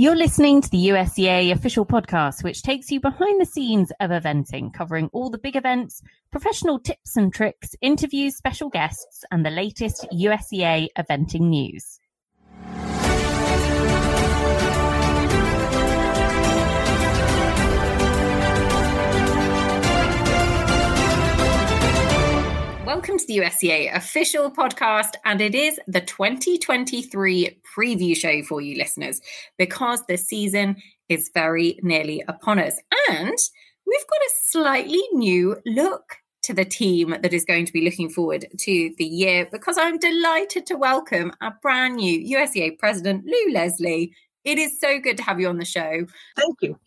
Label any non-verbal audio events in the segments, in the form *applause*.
You're listening to the USEA official podcast, which takes you behind the scenes of eventing, covering all the big events, professional tips and tricks, interviews, special guests, and the latest USEA eventing news. Welcome to the USEA official podcast, and it is the 2023 preview show for you listeners because the season is very nearly upon us. And we've got a slightly new look to the team that is going to be looking forward to the year because I'm delighted to welcome our brand new USEA president, Lou Leslie. It is so good to have you on the show. Thank you.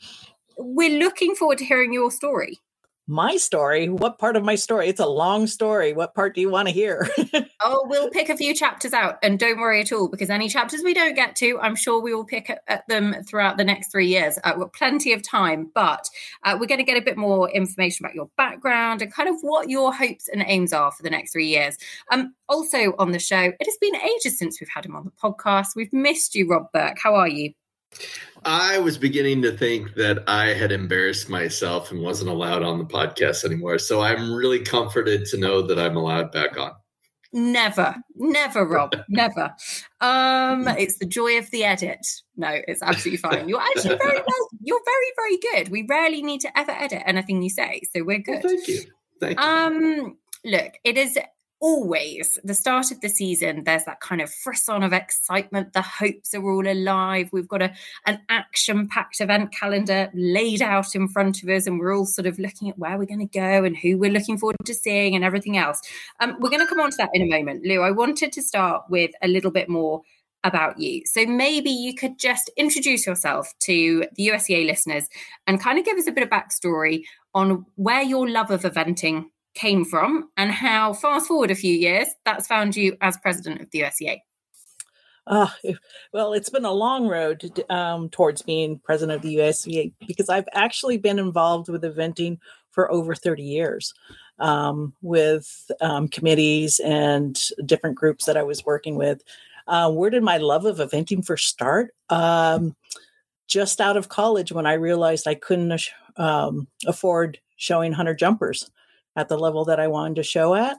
We're looking forward to hearing your story my story what part of my story? It's a long story. What part do you want to hear? *laughs* Oh we'll pick a few chapters out and don't worry at all because any chapters we don't get to i'm sure we will pick at them throughout the next three years. Uh, we've plenty of time but uh, we're going to get a bit more information about your background and kind of what your hopes and aims are for the next three years. Um also on the show it has been ages since we've had him on the podcast. We've missed you rob burk. How are you I was beginning to think that I had embarrassed myself and wasn't allowed on the podcast anymore. So I'm really comforted to know that I'm allowed back on. Never, never, Rob, *laughs* never. Um, it's the joy of the edit. No, it's absolutely *laughs* fine. You're actually very well. You're very, very good. We rarely need to ever edit anything you say, so we're good. Well, thank you. Thank you. Um, look, it is always the start of the season there's that kind of frisson of excitement the hopes are all alive. We've got a an action packed event calendar laid out in front of us and we're all sort of looking at where we're going to go and who we're looking forward to seeing and everything else. Um, we're going to come on to that in a moment. Lou i wanted to start with a little bit more about you. So maybe you could just introduce yourself to the USEA listeners and kind of give us a bit of backstory on where your love of eventing came from and how, fast forward a few years, that's found you as president of the USEA. Uh, well, it's been a long road um, towards being president of the USEA because I've actually been involved with eventing for over 30 years um, with um, committees and different groups that I was working with. Uh, where did my love of eventing first start? Um, just out of college when I realized I couldn't um, afford showing hunter jumpers at the level that I wanted to show at.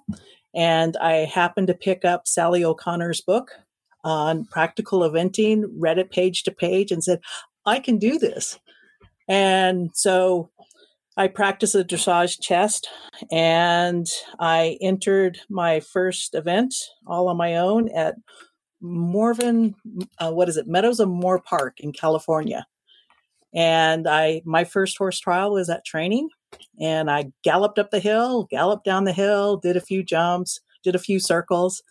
And I happened to pick up Sally O'Connor's book on practical eventing, read it page to page, and said, I can do this. And so I practiced a dressage chest and I entered my first event all on my own at Morven, uh, what is it, Meadows of Moorpark in California. And I, my first horse trial was at training and I galloped up the hill, galloped down the hill, did a few jumps, did a few circles.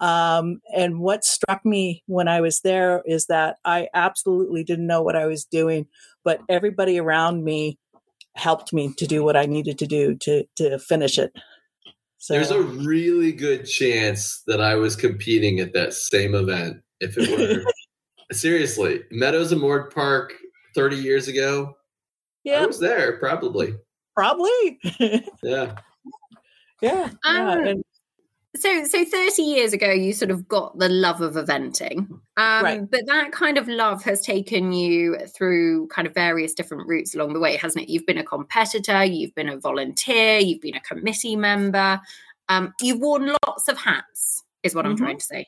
Um, and what struck me when I was there is that I absolutely didn't know what I was doing, but everybody around me helped me to do what I needed to do to to finish it. So, There's a really good chance that I was competing at that same event. If it were *laughs* seriously Meadows and of Moorpark 30 years ago, yeah, I was there probably. Probably. *laughs* yeah. Yeah. Um, yeah. And, so so 30 years ago you sort of got the love of eventing um, right. but that kind of love has taken you through kind of various different routes along the way hasn't it you've been a competitor you've been a volunteer you've been a committee member um, you've worn lots of hats is what mm-hmm. i'm trying to say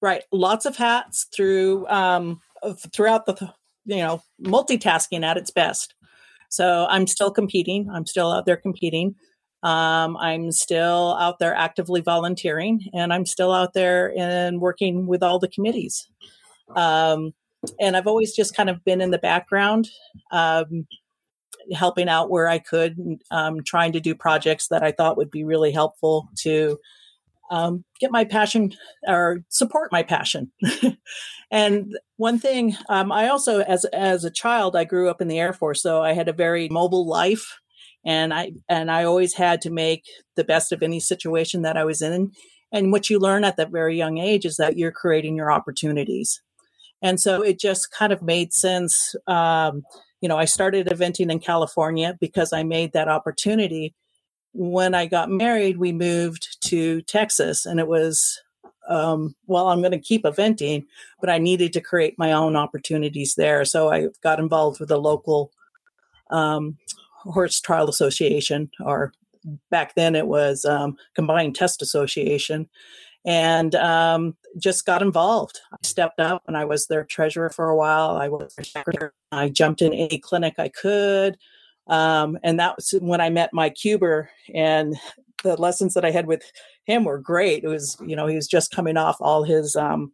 right lots of hats through um, throughout the you know multitasking at its best so I'm still competing. I'm still out there competing. Um, I'm still out there actively volunteering, and I'm still out there and working with all the committees. Um, and I've always just kind of been in the background, um, helping out where I could, um, trying to do projects that I thought would be really helpful to um, get my passion or support my passion. *laughs* and one thing, um, I also, as as a child, I grew up in the Air Force, so I had a very mobile life, and I and I always had to make the best of any situation that I was in. And what you learn at that very young age is that you're creating your opportunities. And so it just kind of made sense. Um, you know, I started eventing in California because I made that opportunity when I got married, we moved to Texas, and it was um, well, I'm going to keep eventing, but I needed to create my own opportunities there. So I got involved with a local um, horse trial association, or back then it was um, Combined Test Association, and um, just got involved. I stepped up and I was their treasurer for a while. I was. I jumped in any clinic I could. Um, and that was when I met Mike Huber, and the lessons that I had with him were great. It was, you know, he was just coming off all his um,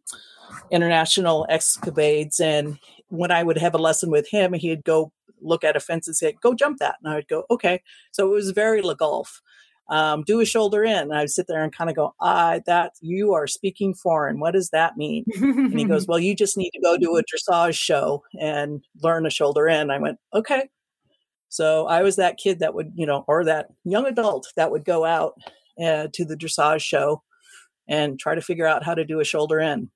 international escapades, and when I would have a lesson with him, he'd go look at a fence and say, "Go jump that," and I would go, "Okay." So it was very Le Goff um, do a shoulder in. And I would sit there and kind of go, ah, that you are speaking foreign. What does that mean? and he goes, *laughs* well, you just need to go do a dressage show and learn a shoulder in. I went, okay. So I was that kid that would, you know, or that young adult that would go out uh, to the dressage show and try to figure out how to do a shoulder in.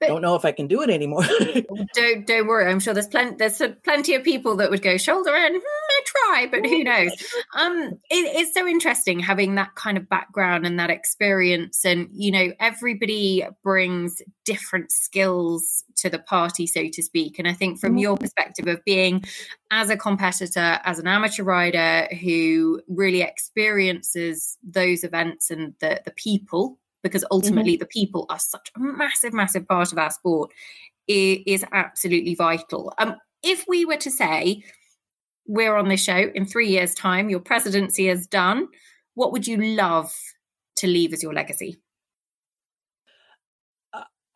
But don't know if I can do it anymore. *laughs* don't don't worry. I'm sure there's plenty there's plenty of people that would go shoulder in. Hmm, I try, but who knows? Um, it, it's so interesting having that kind of background and that experience, and you know, everybody brings different skills to the party, so to speak. And I think from your mm-hmm. perspective of being as a competitor, as an amateur rider who really experiences those events and the the people because mm-hmm. ultimately mm-hmm. the people are such a massive, massive part of our sport is, is absolutely vital. Um, if we were to say we're on this show in three years' time, your presidency is done, what would you love to leave as your legacy?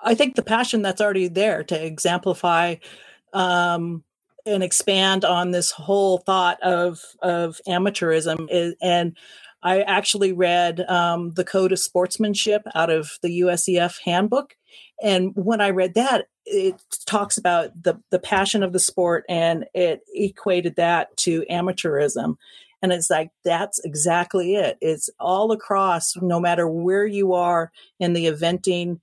I think the passion that's already there to exemplify um, and expand on this whole thought of of amateurism is, and I actually read um, the Code of Sportsmanship out of the USEF handbook. And when I read that, it talks about the, the passion of the sport and it equated that to amateurism. And it's like, that's exactly it. It's all across, no matter where you are in the eventing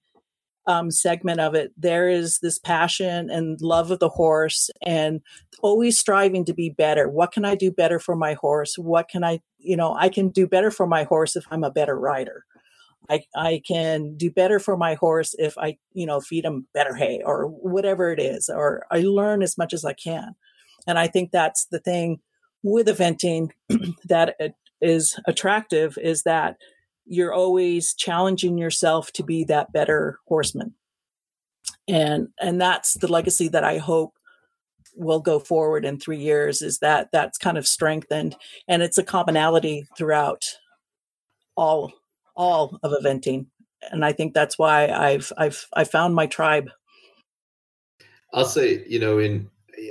um, segment of it, there is this passion and love of the horse and always striving to be better. What can I do better for my horse? What can I, you know, I can do better for my horse if I'm a better rider. I, I can do better for my horse if I, you know, feed him better hay or whatever it is, or I learn as much as I can. And I think that's the thing with eventing *clears throat* that is attractive is that you're always challenging yourself to be that better horseman. And and that's the legacy that i hope will go forward in three years is that that's kind of strengthened and it's a commonality throughout all all of eventing. And i think that's why i've i've i found my tribe. I'll say you know in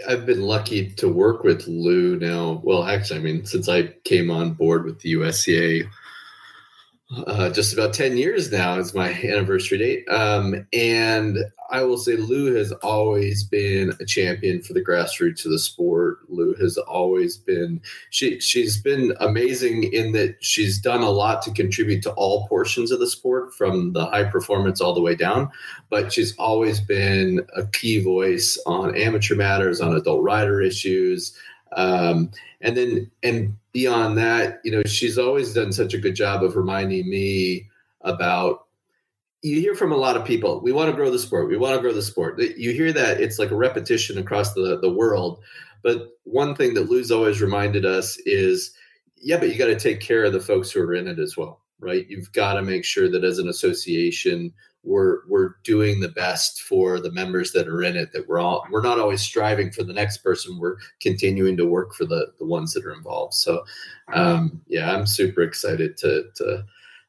i've been lucky to work with lou now well actually i mean since i came on board with the usea uh, just about 10 years now is my anniversary date. Um, and I will say Lou has always been a champion for the grassroots of the sport. Lou has always been, she, she's been amazing in that she's done a lot to contribute to all portions of the sport from the high performance all the way down. But she's always been a key voice on amateur matters, on adult rider issues. Um, and then, and beyond that, you know, she's always done such a good job of reminding me about you hear from a lot of people we want to grow the sport we want to grow the sport. You hear that it's like a repetition across the, the world. But one thing that lou's always reminded us is yeah but you got to take care of the folks who are in it as well right? You've got to make sure that as an association we're we're doing the best for the members that are in it that we're all we're not always striving for the next person we're continuing to work for the the ones that are involved. So um yeah i'm super excited to to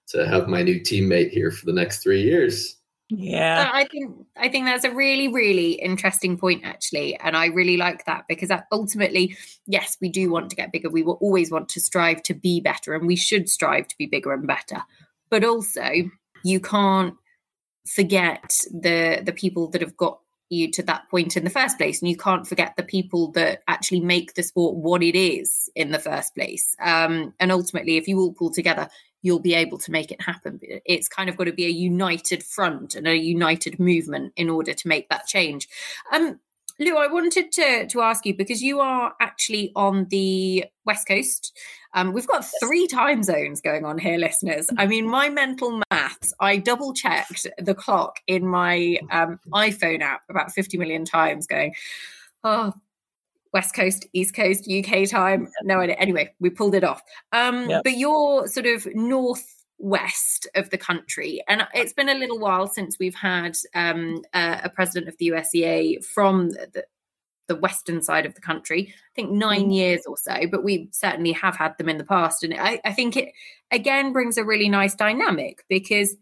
to have my new teammate here for the next three years. Yeah. I think i think that's a really really interesting point actually and i really like that because that ultimately yes we do want to get bigger. We will always want to strive to be better and we should strive to be bigger and better. But also you can't forget the the people that have got you to that point in the first place. And you can't forget the people that actually make the sport what it is in the first place. Um, and ultimately if you all pull together you'll be able to make it happen. It's kind of got to be a united front and a united movement in order to make that change. Um, Lou, I wanted to to ask you because you are actually on the west coast. Um, we've got three time zones going on here, listeners. I mean, my mental maths. I double checked the clock in my um, iPhone app about fifty million times, going, "Oh, West Coast, East Coast, UK time." No idea. Anyway, we pulled it off. Um, yep. But you're sort of north west of the country. And it's been a little while since we've had um, a, a, president of the USEA from the, the, western side of the country. I think 9 mm. years or so, but we certainly have had them in the past. And I, I think it again brings a really nice dynamic because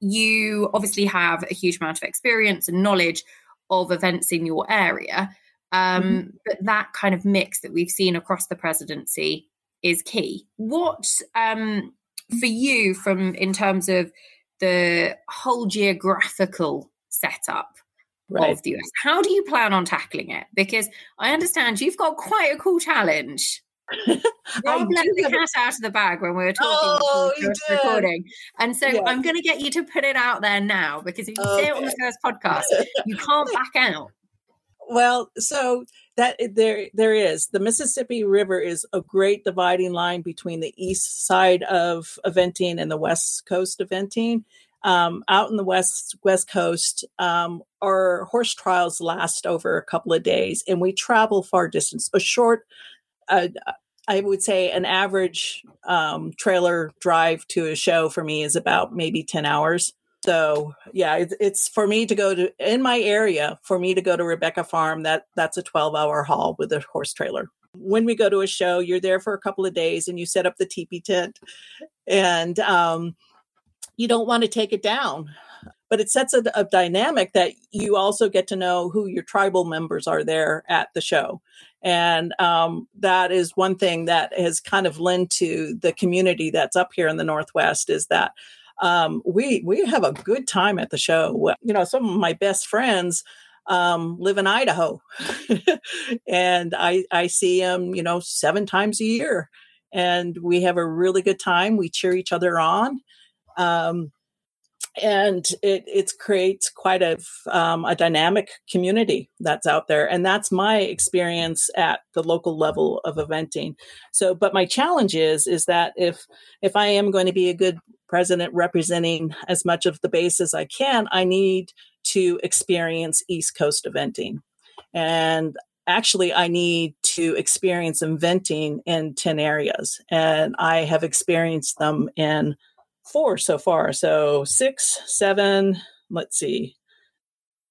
you obviously have a huge amount of experience and knowledge of events in your area. Um, mm-hmm. But that kind of mix that we've seen across the presidency is key. What um, for you from in terms of the whole geographical setup right. of the US. How do you plan on tackling it? Because I understand you've got quite a cool challenge. *laughs* Rob let the cat out of the bag when we were talking oh, recording. And so yes. I'm going to get you to put it out there now because if you okay. say it on the first podcast, *laughs* you can't back out. Well, so that there there is the Mississippi River is a great dividing line between the east side of eventing and the west coast of eventing. Um, out in the west west coast, um, our horse trials last over a couple of days, and we travel far distance. A short, uh, I would say, an average um, trailer drive to a show for me is about maybe ten hours. So yeah, it's, it's for me to go to in my area for me to go to Rebecca Farm. That that's a twelve hour haul with a horse trailer. When we go to a show, you're there for a couple of days and you set up the teepee tent, and um, you don't want to take it down. But it sets a, a dynamic that you also get to know who your tribal members are there at the show. And um, that is one thing that has kind of lent to the community that's up here in the Northwest is that um, we we have a good time at the show. You know, some of my best friends um, live in Idaho, *laughs* and I I see them you know seven times a year, and we have a really good time. We cheer each other on. Um, and it it creates quite a um, a dynamic community that's out there, and that's my experience at the local level of eventing. So, but my challenge is is that if if I am going to be a good president representing as much of the base as I can, I need to experience East Coast eventing. And actually, I need to experience eventing in 10 areas. And I have experienced them in four so far. So six, seven, let's see,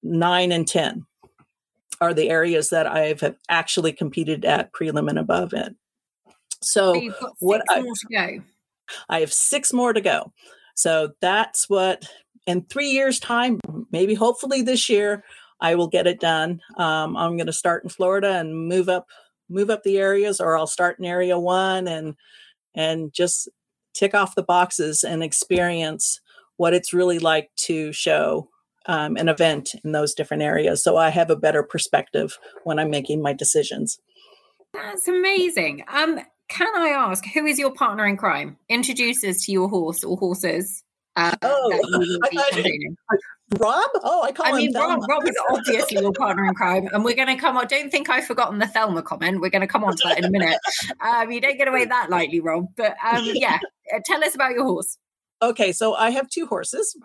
nine, and 10 are the areas that I've actually competed at prelim and above in. So, what I. I have six more to go. So that's what, in three years' time, maybe hopefully this year, I will get it done. Um, I'm going to start in Florida and move up, move up the areas, or I'll start in area one and and just tick off the boxes and experience what it's really like to show um, an event in those different areas. So I have a better perspective when I'm making my decisions. That's amazing. Um, can I ask who is your partner in crime? Introduce us to your horse or horses. Uh, oh, *laughs* Rob? Oh, I call I mean, Rob, Rob is obviously your partner in crime, and we're going to come on. Don't think I've forgotten the Thelma comment. We're going to come on to that in a minute. *laughs* Um, you don't get away that lightly, Rob. But um, yeah, uh, tell us about your horse. Okay, so I have two horses,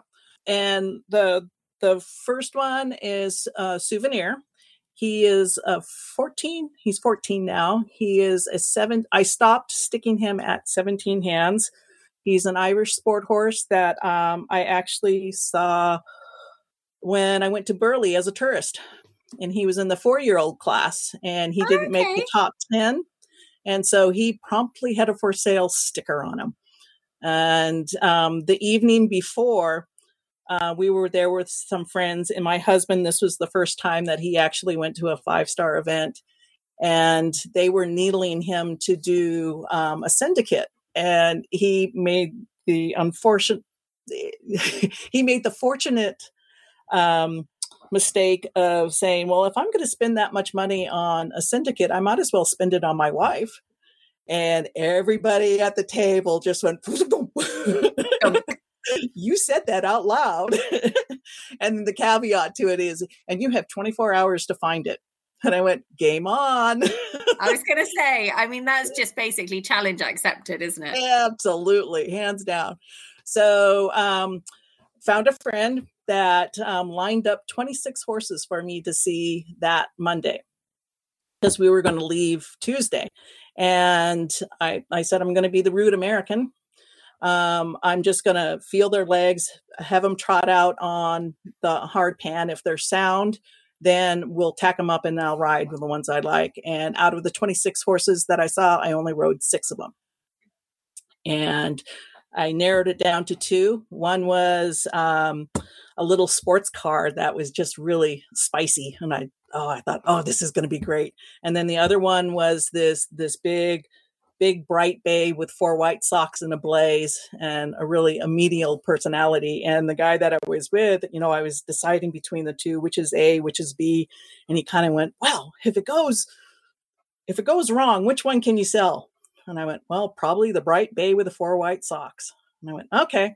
and the the first one is uh, Souvenir, he is a 14. He's 14 now. He is a seven. I stopped sticking him at 17 hands. He's an Irish sport horse that um, I actually saw when I went to Burghley as a tourist. And he was in the four year old class and he didn't okay. make the top 10. And so he promptly had a for sale sticker on him. And um, the evening before, uh, we were there with some friends, and my husband, this was the first time that he actually went to a five star event, and they were needling him to do um, a syndicate. And he made the unfortunate, *laughs* he made the fortunate um, mistake of saying, well, if I'm going to spend that much money on a syndicate, I might as well spend it on my wife. And everybody at the table just went, you said that out loud. *laughs* and the caveat to it is, and you have 24 hours to find it. And I went, game on. I was going *laughs* to say, I mean, that's just basically challenge accepted, isn't it? Absolutely, hands down. So, um, found a friend that um, lined up 26 horses for me to see that Monday because we were going to leave Tuesday. And I, I said, I'm going to be the rude American. Um, I'm just going to feel their legs, have them trot out on the hard pan. If they're sound, then we'll tack them up and I'll ride with the ones I like. And out of the 26 horses that I saw, I only rode six of them. And I narrowed it down to two. One was um, a little sports car that was just really spicy, and I oh I thought oh this is going to be great. And then the other one was this this big big bright bay with four white socks and a blaze and a really a medial personality and the guy that i was with you know i was deciding between the two which is a which is b and he kind of went well if it goes if it goes wrong which one can you sell and I went, well, probably the bright bay with the four white socks. And I went, okay.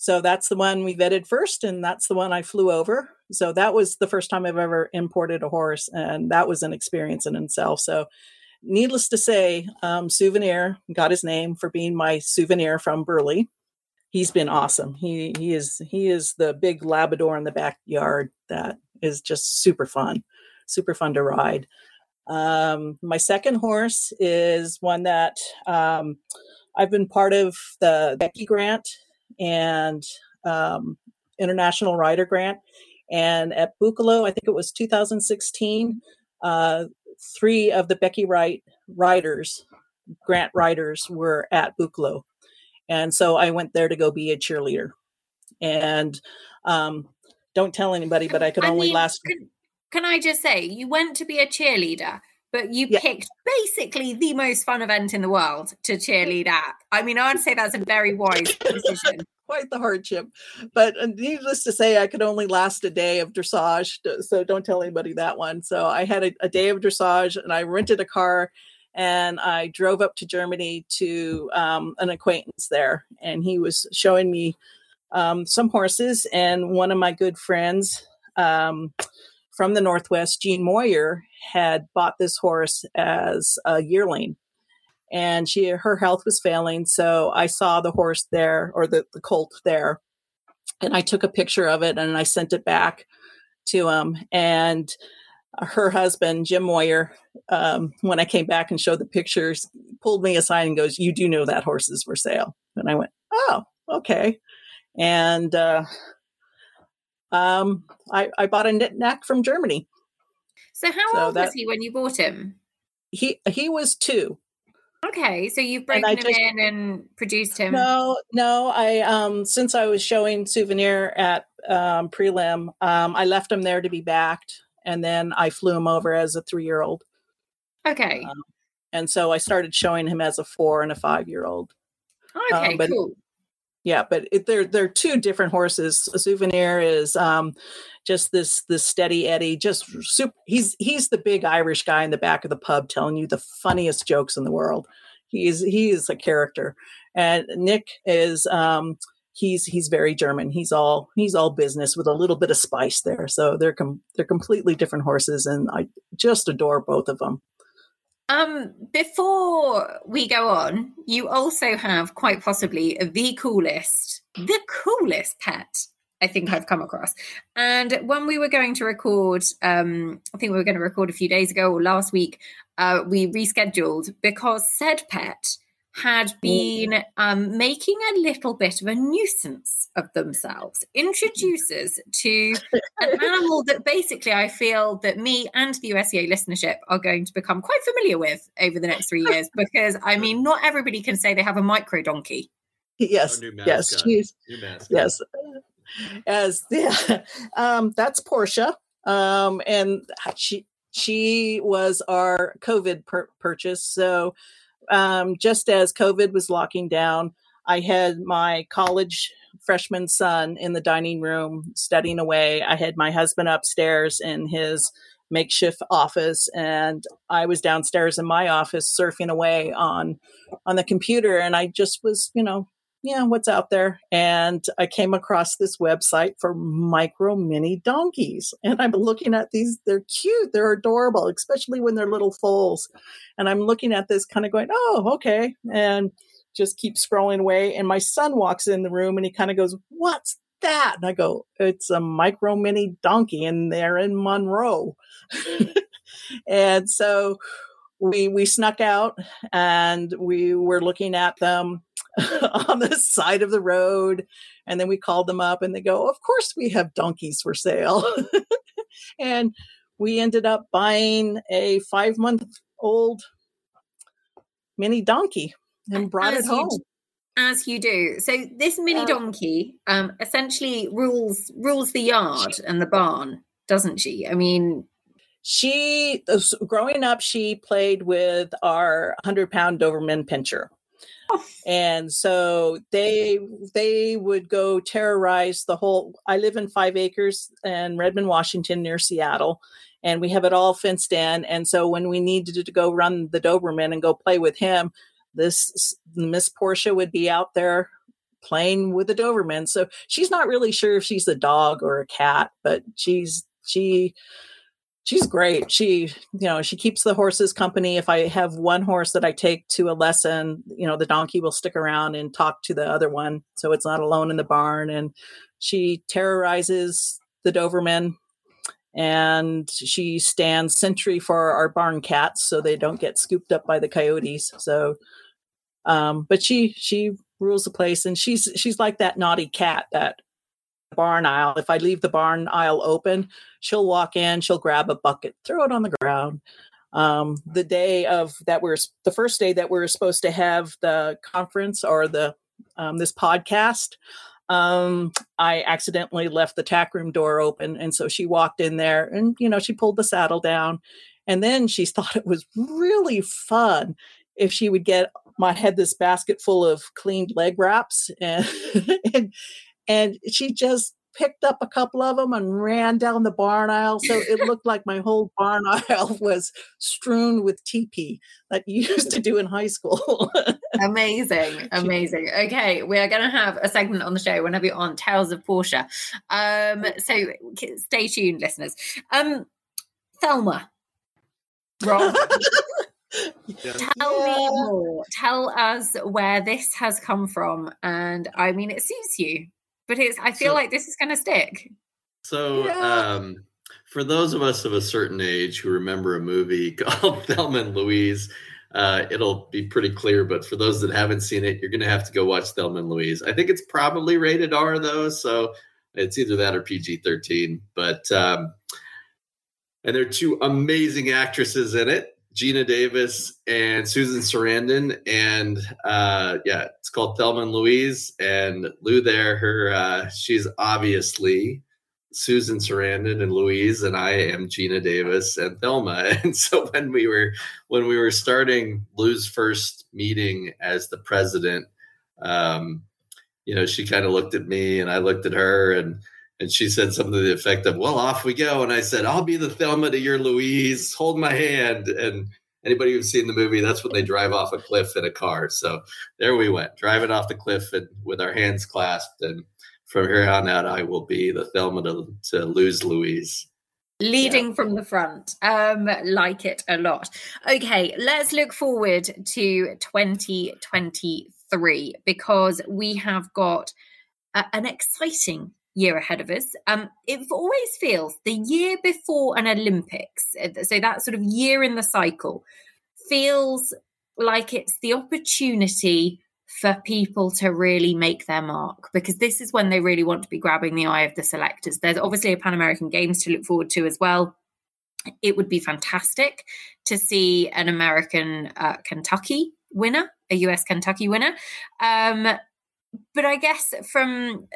So that's the one we vetted first, and that's the one I flew over. So that was the first time I've ever imported a horse, and that was an experience in itself. So, needless to say, um, Souvenir got his name for being my souvenir from Burghley. He's been awesome. He he is he is the big Labrador in the backyard that is just super fun, super fun to ride. Um, my second horse is one that um, I've been part of the Becky Grant and um, International Rider Grant. And at Boekelo, I think it was 2016, uh, three of the Becky Wright riders, Grant riders, were at Boekelo. And so I went there to go be a cheerleader. And um, don't tell anybody, but I could I only mean, last. Can, can I just say, you went to be a cheerleader, but you yeah. picked basically the most fun event in the world to cheerlead at. I mean, I'd say that's a very wise decision. *laughs* Quite the hardship. But uh, needless to say, I could only last a day of dressage. So don't tell anybody that one. So I had a, a day of dressage and I rented a car and I drove up to Germany to um, an acquaintance there. And he was showing me um, some horses. And one of my good friends, um, from the Northwest, Jean Moyer, had bought this horse as a yearling. And she her health was failing. So I saw the horse there or the, the colt there. And I took a picture of it and I sent it back to him. And her husband, Jim Moyer, um, when I came back and showed the pictures, pulled me aside and goes, You do know that horse is for sale. And I went, Oh, okay. And uh, um, I, I bought a knit knack from Germany. So how so old that, was he when you bought him? He he was two. Okay, so you've broken him just, in and produced him. No, no. I um since I was showing souvenir at um, prelim, um, I left him there to be backed, and then I flew him over as a three year old. Okay. Um, and so I started showing him as a four and a five year old. Okay, um, but cool yeah but it, they're they're two different horses. A souvenir is um just this this steady eddie just super he's he's the big irish guy in the back of the pub telling you the funniest jokes in the world. He's he is a character. And nick is um he's he's very german. He's all he's all business with a little bit of spice there. So they're com- they're completely different horses and i just adore both of them um, before we go on, you also have quite possibly the coolest, the coolest pet I think I've come across. And when we were going to record, um, I think we were going to record a few days ago or last week, uh, we rescheduled because said pet had been um, making a little bit of a nuisance of themselves, introduces to an *laughs* animal that basically I feel that me and the USEA listenership are going to become quite familiar with over the next three years. Because I mean, not everybody can say they have a micro donkey. Yes, yes, yes, as yeah, um, that's Portia, um, and she she was our COVID purchase. So um, just as COVID was locking down, I had my college freshman son in the dining room studying away. I had my husband upstairs in his makeshift office and I was downstairs in my office surfing away on on the computer and I just was, you know, yeah, what's out there? And I came across this website for micro mini donkeys. And I'm looking at these, they're cute, they're adorable, especially when they're little foals. And I'm looking at this kind of going, oh, okay. And just keep scrolling away. And my son walks in the room and he kind of goes, What's that? And I go, It's a micro mini donkey, and they're in Monroe. *laughs* and so we we snuck out and we were looking at them *laughs* on the side of the road and then we called them up and they go of course we have donkeys for sale *laughs* and we ended up buying a five month old mini donkey and brought as it home. You, as you do. So this mini donkey um, essentially rules rules the yard she, and the barn, doesn't she? I mean, she growing up, she played with our hundred pound Doberman Pinscher. *laughs* And so they they would go terrorize the whole. I live in five acres in Redmond, Washington, near Seattle, and we have it all fenced in. And so when we needed to go run the Doberman and go play with him, this Miss Portia would be out there playing with the Doberman. So she's not really sure if she's a dog or a cat, but she's she she's great. She, you know, she keeps the horses company. If I have one horse that I take to a lesson, you know, the donkey will stick around and talk to the other one. So it's not alone in the barn. And she terrorizes the Doberman and she stands sentry for our barn cats so they don't get scooped up by the coyotes. So um, but she she rules the place, and she's she's like that naughty cat that barn aisle. If I leave the barn aisle open, she'll walk in, she'll grab a bucket, throw it on the ground. Um, the day of that we're the first day that we're supposed to have the conference or the um, this podcast, um, I accidentally left the tack room door open, and so she walked in there, and you know she pulled the saddle down, and then she *laughs* thought it was really fun if she would get my had this basket full of cleaned leg wraps and, *laughs* and and she just picked up a couple of them and ran down the barn aisle. So it *laughs* looked like my whole barn *laughs* aisle was strewn with teepee that you used to do in high school. *laughs* amazing, amazing. Okay, we are going to have a segment on the show whenever you're on Tales of Portia. Um, so stay tuned, listeners. Um, Thelma. Rob. Tell me more. Tell us where this has come from. And I mean, it suits you, but it's. I feel so, like this is going to stick. So, yeah. um, for those of us of a certain age who remember a movie *laughs* called Thelma and Louise, uh, it'll be pretty clear. But for those that haven't seen it, you're going to have to go watch Thelma and Louise. I think it's probably rated R though, so it's either that or PG 13. But um, and there are two amazing actresses in it. Geena Davis and Susan Sarandon, and uh, yeah, it's called Thelma and Louise. And Lou there, her uh, she's obviously Susan Sarandon and Louise, and I am Geena Davis and Thelma. *laughs* And so when we were when we were starting Lou's first meeting as the president, um, you know, she kind of looked at me and I looked at her and and she said something to the effect of, "Well, off we go." And I said, "I'll be the Thelma to your Louise. Hold my hand." And anybody who's seen the movie, that's when they drive off a cliff in a car. So there we went, driving off the cliff and with our hands clasped. And from here on out, I will be the Thelma to, to Lou's Louise. Leading yeah. from the front, um, like it a lot. Okay, let's look forward to 2023 because we have got a, an exciting year ahead of us. Um, it always feels the year before an Olympics, uh, so that sort of year in the cycle, feels like it's the opportunity for people to really make their mark because this is when they really want to be grabbing the eye of the selectors. There's obviously a Pan American Games to look forward to as well. It would be fantastic to see an American uh, Kentucky winner, a US Kentucky winner. Um, but I guess from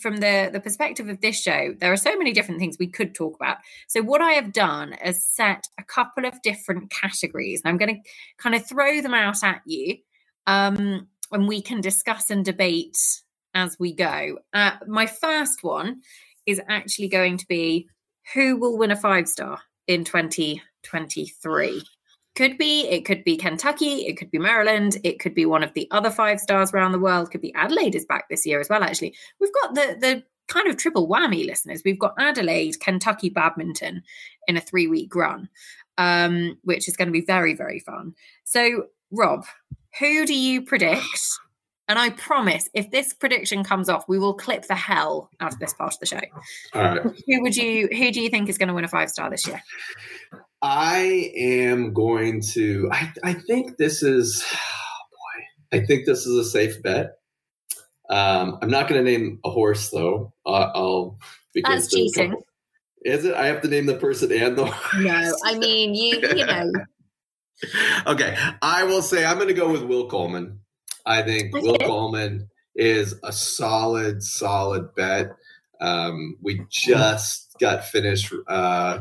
from the the perspective of this show there are so many different things we could talk about. So what i have done is set a couple of different categories and i'm going to kind of throw them out at you um, and we can discuss and debate as we go. Uh, my first one is actually going to be who will win a five star in 2023 could be it could be Kentucky, it could be Maryland, it could be one of the other five stars around the world. Could be Adelaide is back this year as well. Actually, we've got the the kind of triple whammy listeners. We've got Adelaide, Kentucky badminton in a three week run, um, which is going to be very very fun. So, Rob, who do you predict? And I promise, if this prediction comes off, we will clip the hell out of this part of the show. Right. Who would you? Who do you think is going to win a five star this year? I am going to. I, I think this is. Oh *sighs* boy, I think this is a safe bet. Um, I'm not going to name a horse though. Uh, I'll because that's cheating. Couple, is it? I have to name the person and the horse. No, I mean you. You know. *laughs* okay, I will say I'm going to go with Will Coleman. I think. Will Coleman is a solid, solid bet. Um, we just got finished uh,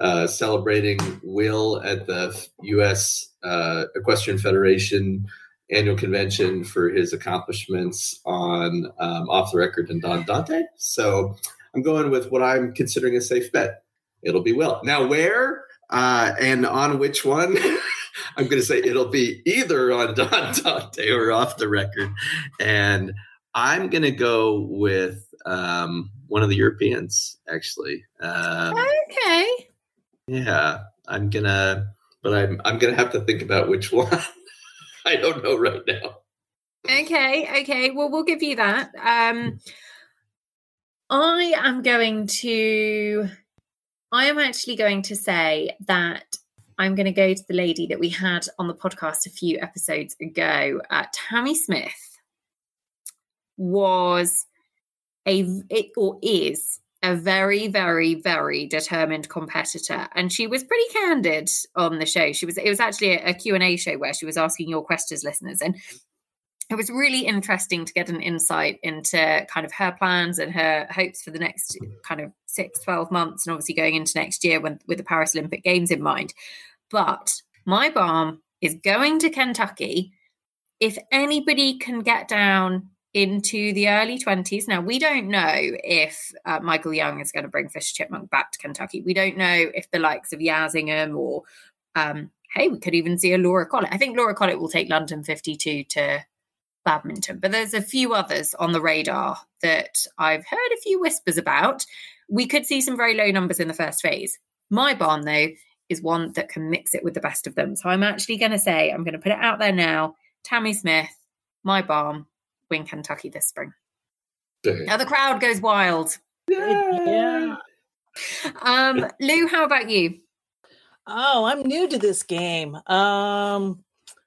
uh, celebrating Will at the U.S. Uh, Equestrian Federation annual convention for his accomplishments on um, off the record and Don Dante. So I'm going with what I'm considering a safe bet. It'll be Will. Now, where uh, and on which one? *laughs* I'm going to say it'll be either on *laughs* Don Dante or off the record. And I'm going to go with um, one of the Europeans, actually. Um, okay. Yeah, I'm gonna, but I'm I'm gonna have to think about which *laughs* one. I don't know right now. Okay, okay. Well, we'll give you that. Um, I am going to. I am actually going to say that I'm going to go to the lady that we had on the podcast a few episodes ago. Uh, Tamie Smith was a it, or is a very very very determined competitor. And she was pretty candid on the show. She was it was actually a, a q&a show where she was asking your questions listeners. And it was really interesting to get an insight into kind of her plans and her hopes for the next kind of six 12 months and obviously going into next year when, with the paris olympic games in mind. But Mai Baum is going to Kentucky. If anybody can get down into the early 20s, now we don't know if uh, Michael Jung is going to bring FischerChipmunk back to Kentucky. We don't know if the likes of Yas Ingham or, um, hey, we could even see a Laura Collett. I think Laura Collett will take London 52 to badminton, but there's a few others on the radar that I've heard a few whispers about. We could see some very low numbers in the first phase. Mai Baum, though, is one that can mix it with the best of them. So I'm actually going to say, I'm going to put it out there now. Tamie Smith, Mai Baum, win Kentucky this spring. Now the crowd goes wild. Yeah. Um, Lou, how about you? Oh, I'm new to this game. Um,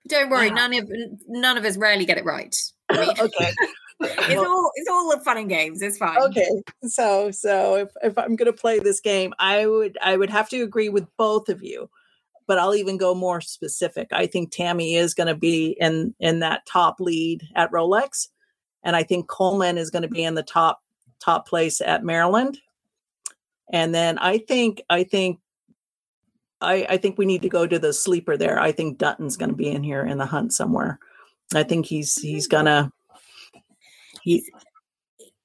Don't worry, uh, none of none of us rarely get it right. I mean, *laughs* okay. *laughs* it's all it's all fun and games. It's fine. Okay, so so if, if I'm going to play this game, I would I would have to agree with both of you, but I'll even go more specific. I think Tamie is going to be in in that top lead at Rolex, and I think Coleman is going to be in the top top place at Maryland, and then I think I think. I, I think we need to go to the sleeper there. I think Dutton's going to be in here in the hunt somewhere. I think he's he's gonna He,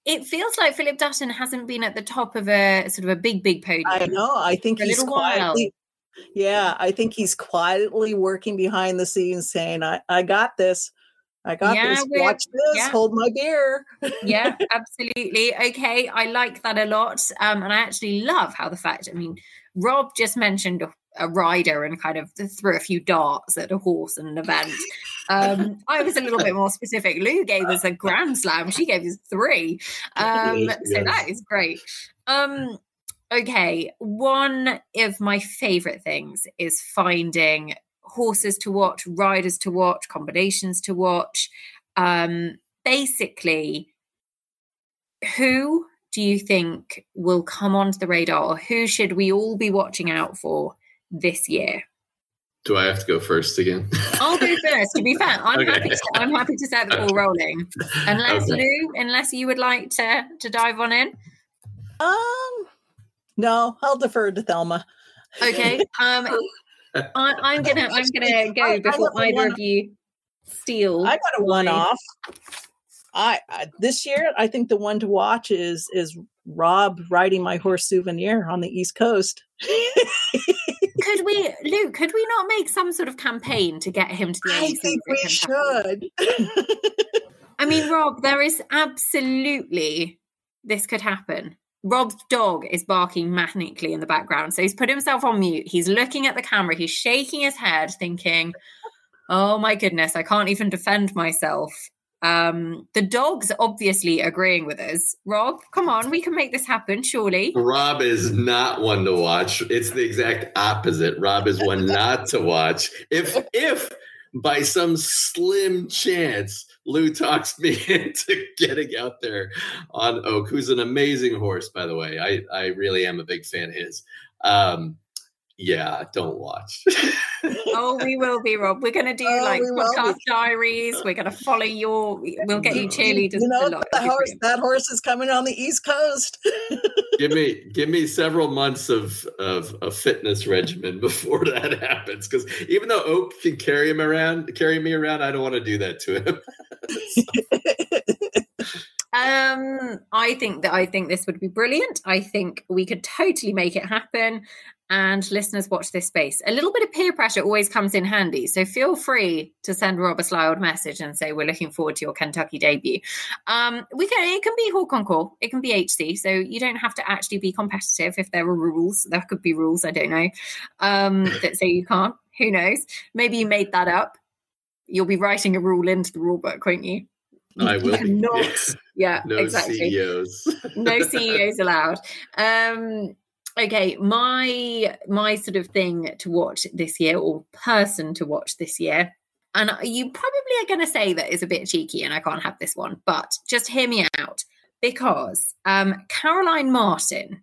it feels like Philip Dutton hasn't been at the top of a sort of a big, big podium. I know. I think he's quietly, while. yeah, I think he's quietly working behind the scenes saying, I, I got this. I got yeah, this. Watch this. Yeah. Hold my beer. yeah, *laughs* absolutely. Okay. I like that a lot. Um, and I actually love how the fact, I mean, Rob just mentioned a rider and kind of threw a few darts at a horse and an event. Um, I was a little bit more specific. Lou gave us a grand slam. She gave us three. Um, so that is great. Um, okay, one of my favorite things is finding horses to watch, riders to watch, combinations to watch. Um, basically, who do you think will come onto the radar or who should we all be watching out for this year? Do I have to go first again? *laughs* I'll go first. To be fair, I'm okay. happy. To, I'm happy to set the ball rolling. Unless okay. Lou, unless you would like to to dive on in. Um, no, I'll defer to Thelma. Okay. Um, I, am gonna I'm gonna go before either of you steal. I got a one off. I, I this year I think the one to watch is is Rob riding my horse souvenir on the East Coast. could we? *laughs* Lou, could we not make some sort of campaign to get him to the East? I think we should. I mean, *laughs* Rob, there is absolutely this could happen. Rob's dog is barking manically in the background. So he's put himself on mute. He's looking at the camera. He's shaking his head, thinking, oh my goodness, I can't even defend myself. Um, the dog's obviously agreeing with us. Rob, come on, we can make this happen, surely. Rob is not one to watch. It's the exact opposite. Rob is one not to watch. If if by some slim chance Lou talks me *laughs* into getting out there on Oak, who's an amazing horse, by the way. I, I really am a big fan of his. Um, yeah, don't watch. *laughs* oh, we will be, Rob. We're going to do oh, like podcast diaries. We're going to follow your. We'll get you cheerleaders. You know, that horse, that horse is coming on the East Coast. *laughs* give me, give me several months of of a fitness regimen *laughs* before that happens. Because even though Oak can carry him around, carry me around, I don't want to do that to him. *laughs* Um, I think that I think this would be brilliant. I think we could totally make it happen and listeners watch this space. A little bit of peer pressure always comes in handy. So feel free to send Rob a sly old message and say, We're looking forward to your Kentucky debut. Um, we can it can be Hors Concours, it can be HC. So you don't have to actually be competitive if there are rules. There could be rules, I don't know, um, *laughs* that say you can't. Who knows? Maybe you made that up. You'll be writing a rule into the rule book, won't you? I will not. Yeah, no exactly. CEOs. *laughs* no CEOs allowed. Um, okay my my sort of thing to watch this year or person to watch this year and you probably are going to say that is a bit cheeky and i can't have this one but just hear me out because um, caroline martin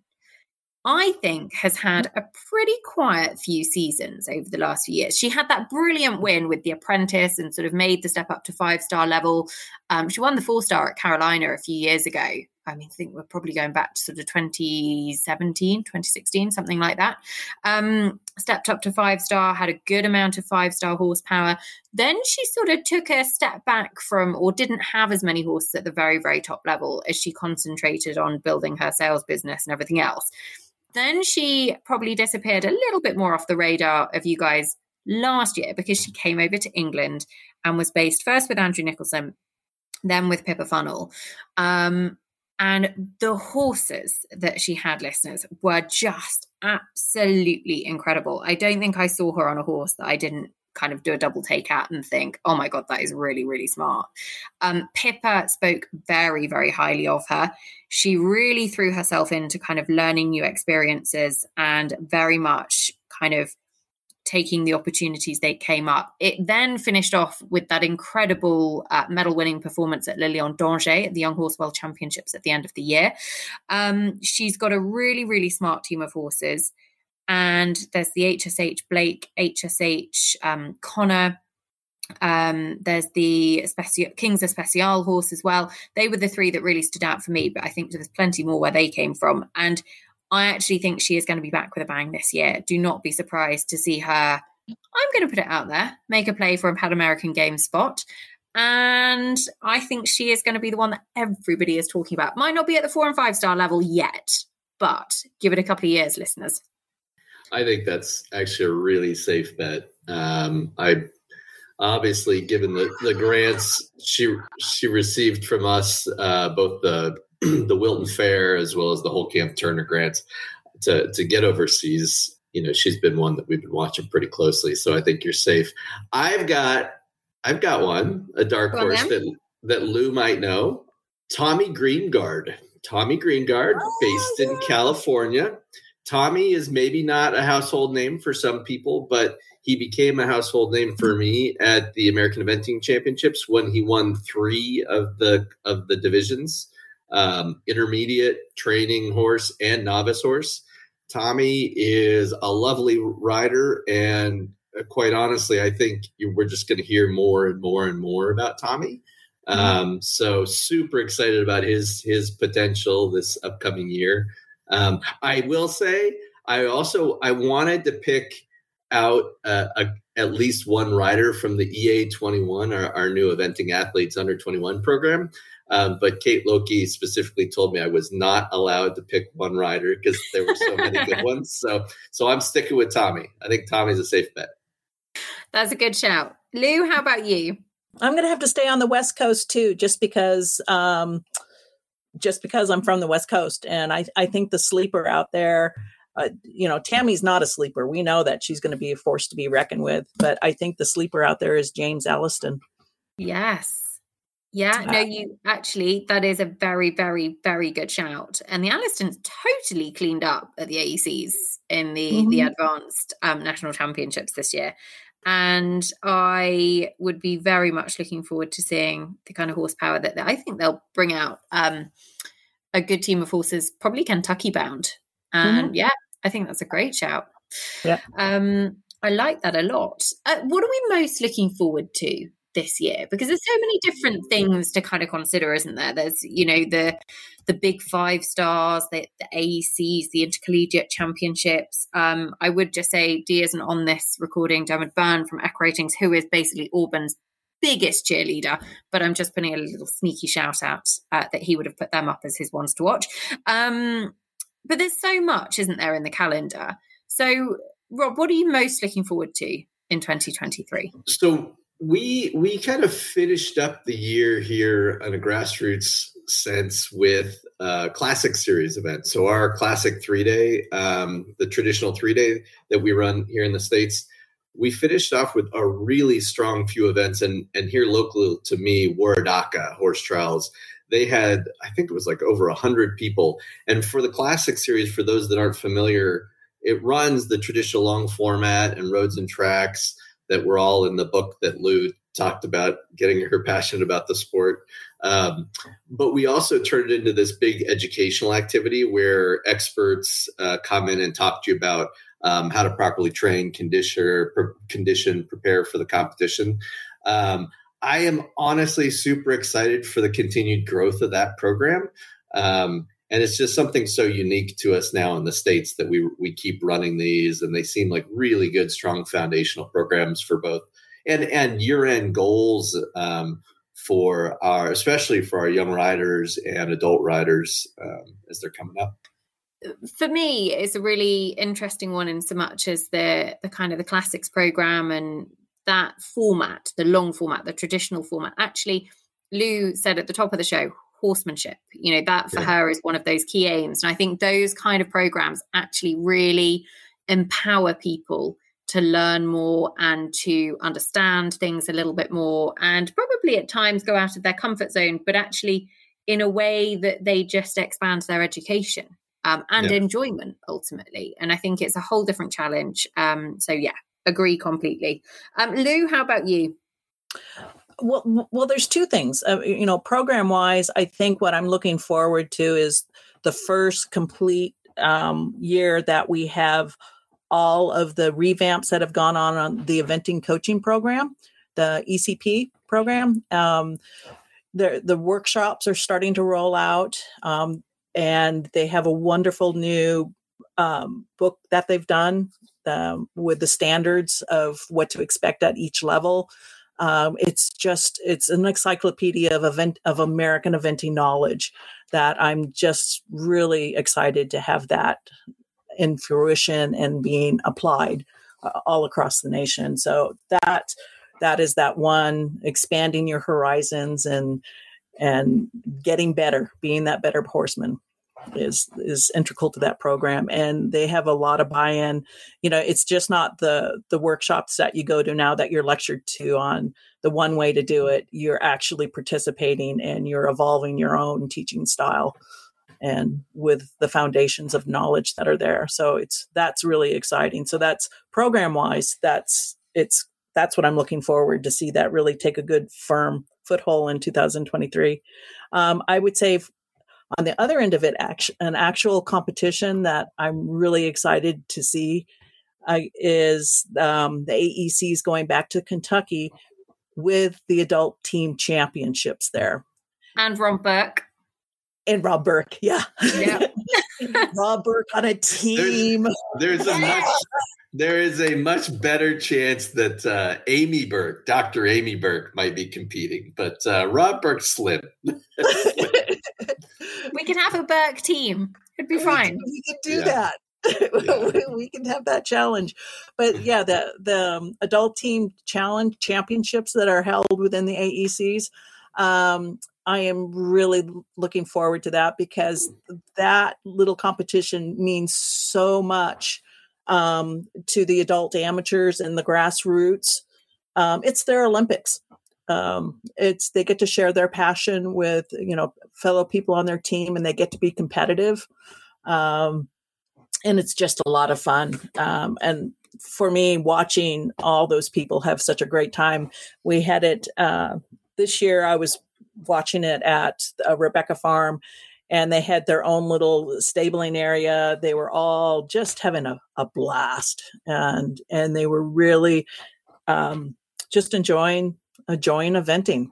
I think has had a pretty quiet few seasons over the last few years. She had that brilliant win with The Apprentice and sort of made the step up to five star level. Um, she won the four star at Carolina a few years ago. I mean, I think we're probably going back to sort of 2017, 2016, something like that. Um, stepped up to five star, had a good amount of five star horsepower. Then she sort of took a step back from, or didn't have as many horses at the very, very top level as she concentrated on building her sales business and everything else. Then she probably disappeared a little bit more off the radar of you guys last year because she came over to England and was based first with Andrew Nicholson, then with Pippa Funnell. Um, and the horses that she had, listeners, were just absolutely incredible. I don't think I saw her on a horse that I didn't kind of do a double take at and think, oh my God, that is really, really smart. Um, Pippa spoke very, very highly of her. She really threw herself into kind of learning new experiences and very much kind of taking the opportunities that came up. It then finished off with that incredible uh, medal winning performance at Le Lion d'Angers at the Young Horse World Championships at the end of the year. Um, she's got a really, really smart team of horses. And there's the HSH Blake, HSH um, Connor. Um, there's the Kings Especial horse as well. They were the three that really stood out for me, but I think there's plenty more where they came from. And I actually think she is going to be back with a bang this year. Do not be surprised to see her. I'm going to put it out there, make a play for a Pan American Games spot. And I think she is going to be the one that everybody is talking about. Might not be at the four and five star level yet, but give it a couple of years, listeners. I think that's actually a really safe bet. Um, I obviously, given the, the grants she she received from us, uh, both the *clears throat* the Wilton Fair as well as the Holekamp/Turner grants to to get overseas. You know, she's been one that we've been watching pretty closely. So I think you're safe. I've got I've got one, a dark horse that that Lou might know. Tommy Greengard. Tommy Greengard, oh, based yeah. in California. Tommy is maybe not a household name for some people, but he became a household name for me at the American Eventing Championships when he won three of the of the divisions um, intermediate training horse and novice horse. Tommy is a lovely rider, and uh, quite honestly, I think we're just going to hear more and more and more about Tommy. Mm-hmm. Um, so super excited about his his potential this upcoming year. Um, I will say, I also I wanted to pick out a, a, at least one rider from the EA 21, our, our new eventing athletes under 21 program. Um, but Kate Loki specifically told me I was not allowed to pick one rider because there were so many good *laughs* ones. So, so I'm sticking with Tommy. I think Tommy's a safe bet. That's a good shout. Lou, how about you? I'm going to have to stay on the West Coast too, just because, um, just because I'm from the West Coast, and I, I think the sleeper out there, uh, you know, Tamie's not a sleeper. We know that she's going to be a force to be reckoned with, but I think the sleeper out there is James Alliston. Yes. Yeah, no, you actually, that is a very, very, very good shout. And the Alliston's totally cleaned up at the AECs in the mm-hmm. the advanced um, national championships this year. And I would be very much looking forward to seeing the kind of horsepower that I think they'll bring out. Um, a good team of horses, probably Kentucky bound. And mm-hmm. yeah, I think that's a great shout. Yeah. Um, I like that a lot. Uh, what are we most looking forward to this year because there's so many different things to kind of consider isn't there? There's you know the the big five stars the, the aecs the intercollegiate championships. Um, i would just say dee isn't on this recording david byrne from EquiRatings who is basically auburn's biggest cheerleader but i'm just putting a little sneaky shout out uh, that he would have put them up as his ones to watch. Um, but there's so much isn't there in the calendar? So rob what are you most looking forward to in 2023 so we we kind of finished up the year here on a grassroots sense with a classic series event. So our classic three day, um, the traditional three day that we run here in the states, we finished off with a really strong few events, and and here local to me, Waredaca Horse Trials. They had, I think it was like over hundred people, and for the classic series, for those that aren't familiar, it runs the traditional long format and roads and tracks that were all in the book that Lou talked about getting her passionate about the sport. Um, but we also turned it into this big educational activity where experts uh, come in and talk to you about um, how to properly train, condition, pre- condition, prepare for the competition. Um, I am honestly super excited for the continued growth of that program. Um, and it's just something so unique to us now in the states that we we keep running these and they seem like really good strong foundational programs for both and and year end goals um, for our especially for our young riders and adult riders um, as they're coming up. For me it's a really interesting one in so much as the the kind of the classics program and that format the long format the traditional format. Actually lou said at the top of the show horsemanship. You know, that for yeah. her is one of those key aims. And I think those kind of programs actually really empower people to learn more and to understand things a little bit more and probably at times go out of their comfort zone, but actually in a way that they just expand their education um, and yeah. enjoyment ultimately. And I think it's a whole different challenge. Um, so, yeah, agree completely. Um, Lou, how about you? Well, well, there's two things. Uh, you know, program wise, I think what I'm looking forward to is the first complete um, year that we have all of the revamps that have gone on on the eventing coaching program, the ECP program. Um, the the workshops are starting to roll out, um, and they have a wonderful new um, book that they've done um, with the standards of what to expect at each level. Um, it's just it's an encyclopedia of event of American eventing knowledge that I'm just really excited to have that in fruition and being applied uh, all across the nation. So that that is that one expanding your horizons and and getting better, being that better horseman is is integral to that program and they have a lot of buy-in. You know it's just not the the workshops that you go to now that you're lectured to on the one way to do it. You're actually participating and you're evolving your own teaching style and with the foundations of knowledge that are there. So it's that's really exciting. So that's program wise that's it's that's what i'm looking forward to see that really take a good firm foothold in 2023 um, i would say on the other end of it, an actual competition that I'm really excited to see uh, is um, the AECs going back to Kentucky with the adult team championships there. And Rob Burk. And Rob Burk, yeah. Yeah. *laughs* Rob Burk on a team. There's, there's a much there is a much better chance that uh, Amy Burk, Dr. Amy Burk, might be competing, but uh, Rob Burk's slim. *laughs* *laughs* we can have a Burk team. It'd be we fine. Can, we can do Yeah. that. *laughs* we can have that challenge. But yeah, the the um, adult team challenge championships that are held within the AECs, um, I am really looking forward to that because that little competition means so much um, to the adult amateurs and the grassroots. Um, it's their Olympics. Um, it's they get to share their passion with you know fellow people on their team, and they get to be competitive. Um, and it's just a lot of fun. Um, and for me, watching all those people have such a great time. We had it uh, this year. I was watching it at Rebecca Farm, and they had their own little stabling area. They were all just having a, a blast, and and they were really um, just enjoying enjoying eventing.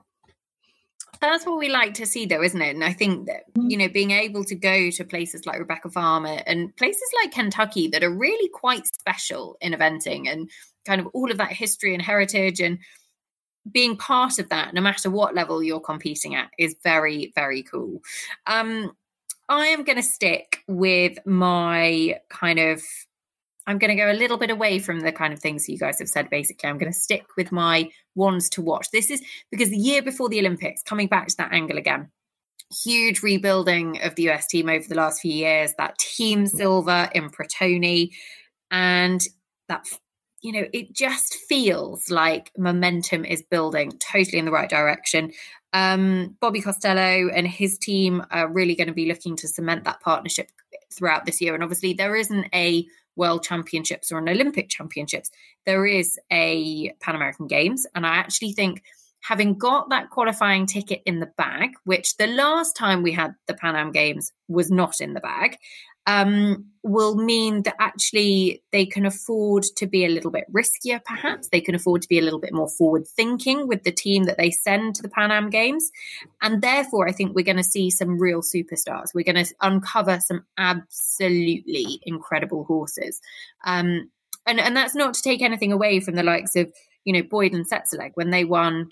That's what we like to see, though, isn't it? And I think that, you know, being able to go to places like Rebecca Farmer and places like Kentucky that are really quite special in eventing and kind of all of that history and heritage and being part of that, no matter what level you're competing at, is very, very cool. Um, I am going to stick with my kind of I'm going to go a little bit away from the kind of things you guys have said. Basically, I'm going to stick with my ones to watch. This is because the year before the Olympics, coming back to that angle again, huge rebuilding of the US team over the last few years, that team silver in Pratoni, and that, you know, it just feels like momentum is building totally in the right direction. Um, Bobby Costello and his team are really going to be looking to cement that partnership throughout this year. And obviously, there isn't a World Championships or an Olympic Championships. There is a Pan American Games. And I actually think having got that qualifying ticket in the bag, which the last time we had the Pan Am Games was not in the bag, um, will mean that actually they can afford to be a little bit riskier, perhaps. They can afford to be a little bit more forward thinking with the team that they send to the Pan Am Games. And therefore, I think we're going to see some real superstars. We're going to uncover some absolutely incredible horses. Um, and, and that's not to take anything away from the likes of, you know, Boyd and Tsetserleg when they won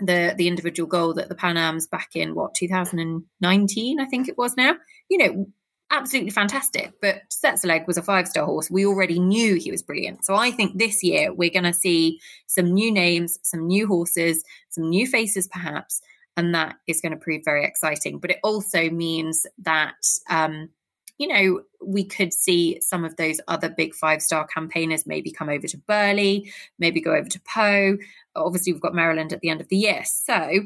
the the individual gold at the Pan Am's back in what 2019, I think it was now. You know, absolutely fantastic. But Tsetserleg was a five star horse. We already knew he was brilliant. So I think this year we're going to see some new names, some new horses, some new faces, perhaps, and that is going to prove very exciting. But it also means that. Um, you know, we could see some of those other big five star campaigners maybe come over to Burghley, maybe go over to Pau. Obviously, we've got Maryland at the end of the year. So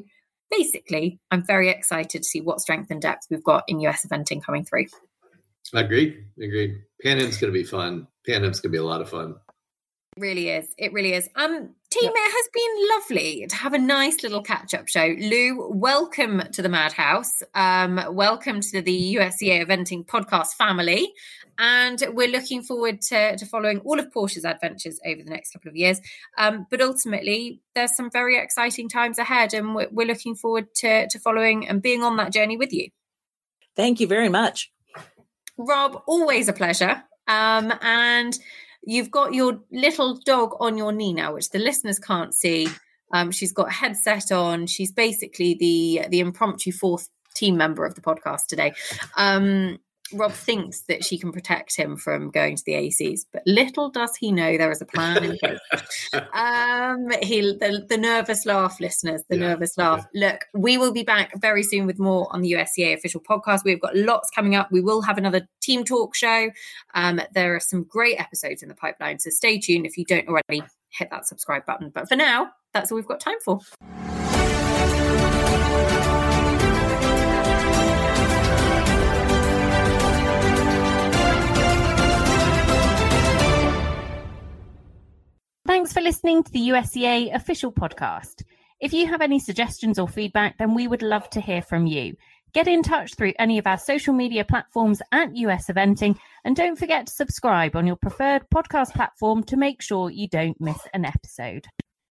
basically, I'm very excited to see what strength and depth we've got in US eventing coming through. Agreed. Agreed. Pan Am's going to be fun. Pan Am's going to be a lot of fun. It really is. It really is. Um, team, it has been lovely to have a nice little catch-up show. Lou, welcome to the Madhouse. Um, welcome to the USEA Eventing podcast family. And we're looking forward to, to following all of Porsche's adventures over the next couple of years. Um, but ultimately, there's some very exciting times ahead, and we're, we're looking forward to, to following and being on that journey with you. Thank you very much. Rob, always a pleasure. Um, and you've got your little dog on your knee now, which the listeners can't see. Um, she's got a headset on. She's basically the the impromptu fourth team member of the podcast today. Um, Rob thinks that she can protect him from going to the AECs, but little does he know there is a plan in place. *laughs* um, he the, the nervous laugh, listeners, the Yeah, nervous laugh. Look, we will be back very soon with more on the USEA official podcast. We've got lots coming up. We will have another team talk show. Um, there are some great episodes in the pipeline, so stay tuned if you don't already hit that subscribe button. But for now, that's all we've got time for. Thanks for listening to the USEA official podcast. If you have any suggestions or feedback, then we would love to hear from you. Get in touch through any of our social media platforms at US Eventing, and don't forget to subscribe on your preferred podcast platform to make sure you don't miss an episode.